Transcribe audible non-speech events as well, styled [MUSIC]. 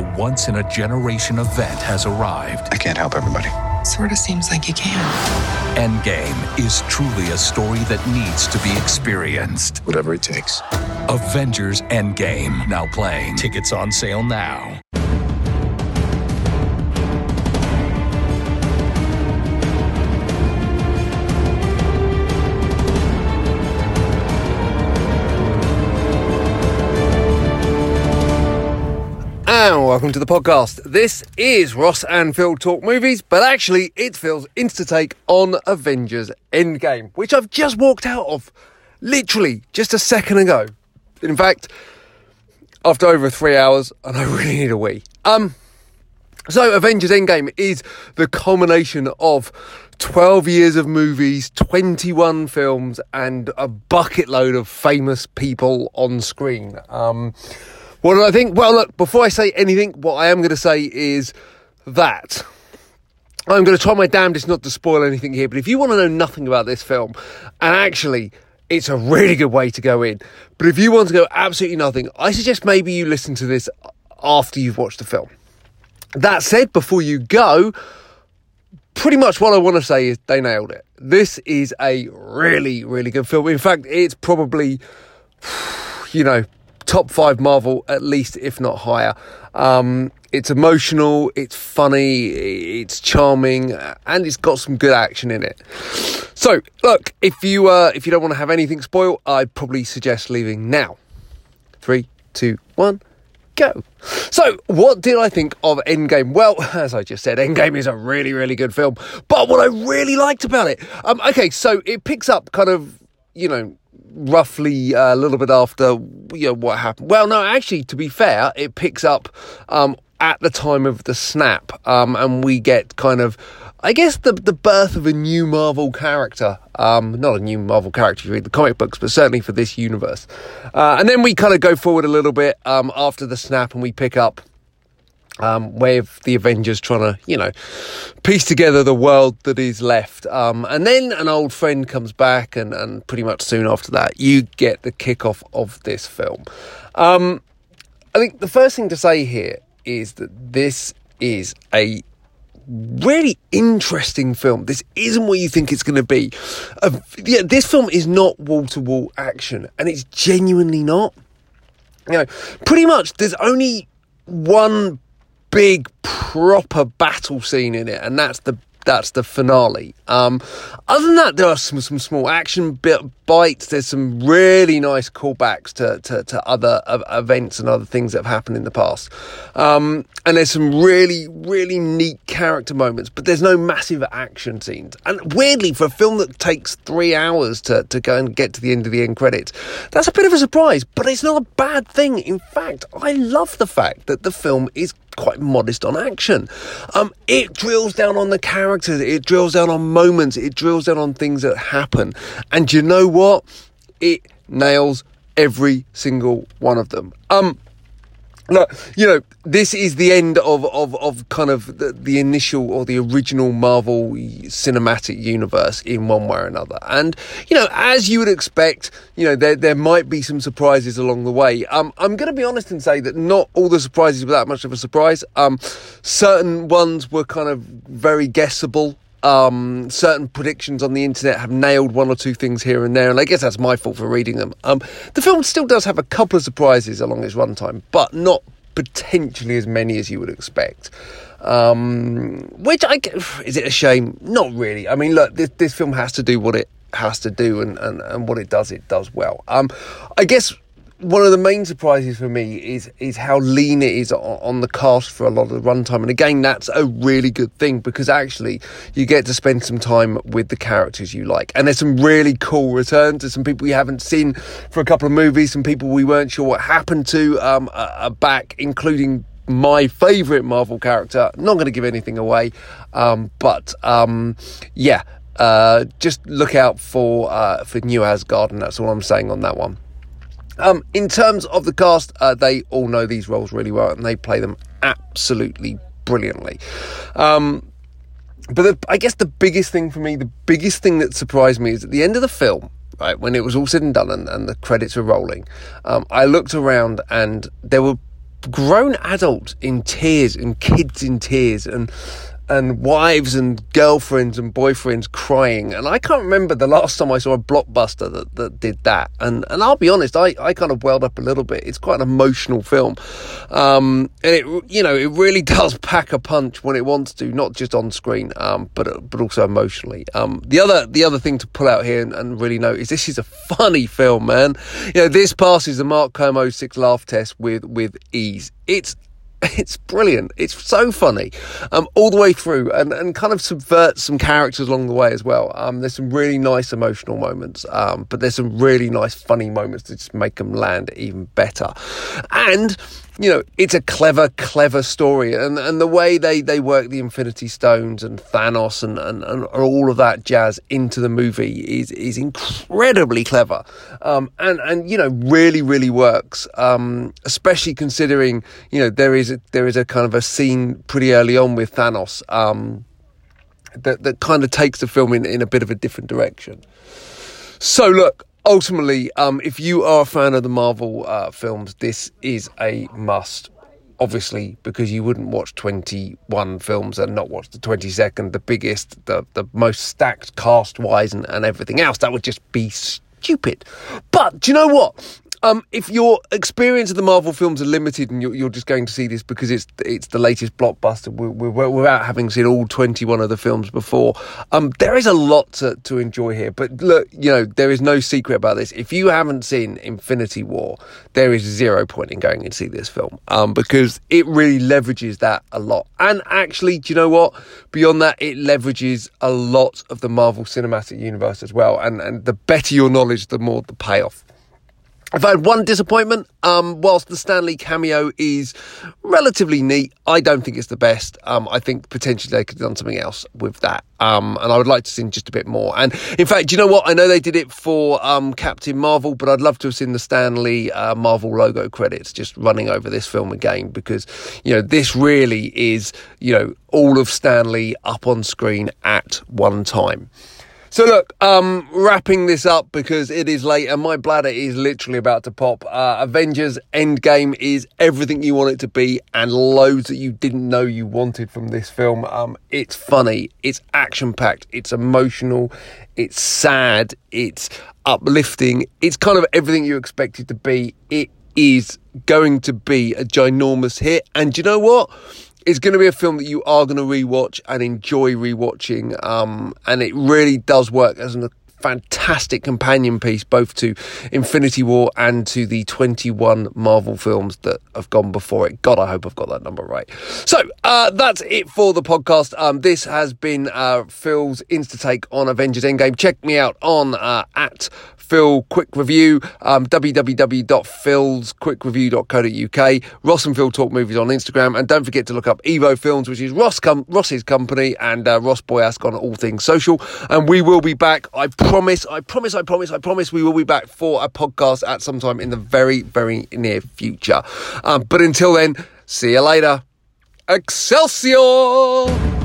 the once in a generation event has arrived. I can't help everybody. Sort of seems like you can. Endgame is truly a story that needs to be experienced. Whatever it takes. Avengers Endgame, now playing. Tickets on sale now. Welcome to the podcast. This is Ross and Phil Talk Movies, but actually it's Phil's Insta take on Avengers Endgame, which I've just walked out of literally just a second ago. In fact, after over three hours, and I [LAUGHS] really need a wee. Um, so Avengers Endgame is the culmination of 12 years of movies, 21 films, and a bucket load of famous people on screen. Um, what do I think? Well, look, before I say anything, what I am going to say is that I'm going to try my damnedest not to spoil anything here, but if you want to know nothing about this film, and actually, it's a really good way to go in, but if you want to go absolutely nothing, I suggest maybe you listen to this after you've watched the film. That said, before you go, pretty much what I want to say is they nailed it. This is a really, really good film. In fact, it's probably, [SIGHS] you know, top five Marvel, at least, if not higher. Um, it's emotional, it's funny, it's charming, and it's got some good action in it. So, look, if you uh, if you don't want to have anything spoiled, I'd probably suggest leaving now. Three, two, one go. So, what did I think of Endgame? Well, [LAUGHS] as I just said, Endgame is a really, really good film. But what I really liked about it, um, okay, so it picks up kind of, you know, roughly uh, a little bit after you know what happened. Well, no, actually, to be fair, it picks up um, at the time of the snap, um, and we get kind of. I guess the the birth of a new Marvel character, um, not a new Marvel character if you read the comic books, but certainly for this universe. Uh, and then we kind of go forward a little bit um, after the snap, and we pick up um, with the Avengers trying to, you know, piece together the world that is left. Um, and then an old friend comes back, and, and pretty much soon after that, you get the kickoff of this film. Um, I think the first thing to say here is that this is a really interesting film. This isn't what you think it's going to be. Uh, yeah, this film is not wall to wall action, and it's genuinely not. You know, pretty much there's only one big proper battle scene in it, and that's the that's the finale. Um, other than that, there are some, some small action bit bites. There's some really nice callbacks to, to, to other uh, events and other things that have happened in the past. Um, and there's some really, really neat character moments, but there's no massive action scenes. And weirdly, for a film that takes three hours to, to go and get to the end of the end credits, that's a bit of a surprise, but it's not a bad thing. In fact, I love the fact that the film is quite modest on action. Um, it drills down on the characters, it drills down on moments, it drills down on things that happen. And you know what? It nails every single one of them. Um, Look, you know, this is the end of, of, of kind of the, the initial or the original Marvel cinematic universe in one way or another. And, you know, as you would expect, you know, there, there might be some surprises along the way. Um, I'm going to be honest and say that not all the surprises were that much of a surprise. Um, certain ones were kind of very guessable um, certain predictions on the internet have nailed one or two things here and there, and I guess that's my fault for reading them. Um, the film still does have a couple of surprises along its runtime, but not potentially as many as you would expect. Um, which I is it a shame? Not really. I mean, look, this, this film has to do what it has to do, and, and, and what it does, it does well. Um, I guess one of the main surprises for me is is how lean it is on, the cast for a lot of the runtime, and again, that's a really good thing because actually you get to spend some time with the characters you like, and there's some really cool returns. There's some people we haven't seen for a couple of movies, some people we weren't sure what happened to um, are back, including my favourite Marvel character. Not going to give anything away, um, but um, yeah, uh, just look out for uh, for New Asgard, and that's all I'm saying on that one. Um, in terms of the cast, uh, they all know these roles really well and they play them absolutely brilliantly. Um, but the, I guess the biggest thing for me, the biggest thing that surprised me is at the end of the film, right, when it was all said and done and, and the credits were rolling, um, I looked around and there were grown adults in tears and kids in tears and and wives and girlfriends and boyfriends crying. And I can't remember the last time I saw a blockbuster that, that did that. And and I'll be honest, I, I kind of welled up a little bit. It's quite an emotional film. Um, and it you know, it really [LAUGHS] does pack a punch when it wants to, not just on screen, um, but but also emotionally. Um, the other the other thing to pull out here and, and really note is this is a funny film, man. You know, this passes the Mark Kermode six laugh test with with ease. It's [LAUGHS] it's brilliant. It's so funny, um, all the way through, and, and kind of subverts some characters along the way as well. Um, there's some really nice emotional moments, um, but there's some really nice funny moments that just make them land even better. And you know, it's a clever, clever story, and and the way they they work the Infinity Stones and Thanos and, and, and all of that jazz into the movie is is incredibly clever, um, and and you know really really works, um, especially considering you know there is a, there is a kind of a scene pretty early on with Thanos. Um, that, that kind of takes the film in, in a bit of a different direction. So, look, ultimately, um, if you are a fan of the Marvel uh, films, this is a must. Obviously, because you wouldn't watch 21 films and not watch the 22nd, the biggest, the, the most stacked cast wise, and, and everything else. That would just be stupid. But do you know what? Um, if your experience of the Marvel films are limited and you're, you're, just going to see this because it's it's the latest blockbuster without having seen all 21 of the films before, um, there is a lot to, to enjoy here. But look, you know, there is no secret about this. If you haven't seen Infinity War, there is zero point in going and see this film um, because it really leverages that a lot. And actually, do you know what? Beyond that, it leverages a lot of the Marvel Cinematic Universe as well. And, and the better your knowledge, the more the payoff. I've had one disappointment. Um, whilst the Stan Lee cameo is relatively neat, I don't think it's the best. Um, I think potentially they could have done something else with that. Um, and I would like to see just a bit more. And in fact, you know what? I know they did it for um, Captain Marvel, but I'd love to have seen the Stan Lee uh, Marvel logo credits just running over this film again because you know this really is you know all of Stan Lee up on screen at one time. So look, um, wrapping this up because it is late and my bladder is literally about to pop. Uh, Avengers Endgame is everything you want it to be and loads that you didn't know you wanted from this film. Um, it's funny, it's action packed, it's emotional, it's sad, it's uplifting, it's kind of everything you expect it to be. It is going to be a ginormous hit, and you know what? It's going to be a film that you are going to rewatch and enjoy rewatching. Um, and it really does work as a fantastic companion piece both to Infinity War and to the 21 Marvel films that have gone before it. God, I hope I've got that number right. So uh, that's it for the podcast. Um, this has been uh, Phil's Insta Take on Avengers Endgame. Check me out on uh, at Phil Quick Review, um, www.philsquickreview.co.uk, Ross and Phil Talk Movies on Instagram, and don't forget to look up Evo Films, which is Ross com- Ross's company, and uh, Ross Boyask on all things social. And we will be back. I promise, I promise, I promise, I promise we will be back for a podcast at some time in the very, very near future. Um, but until then, see you later. Excelsior!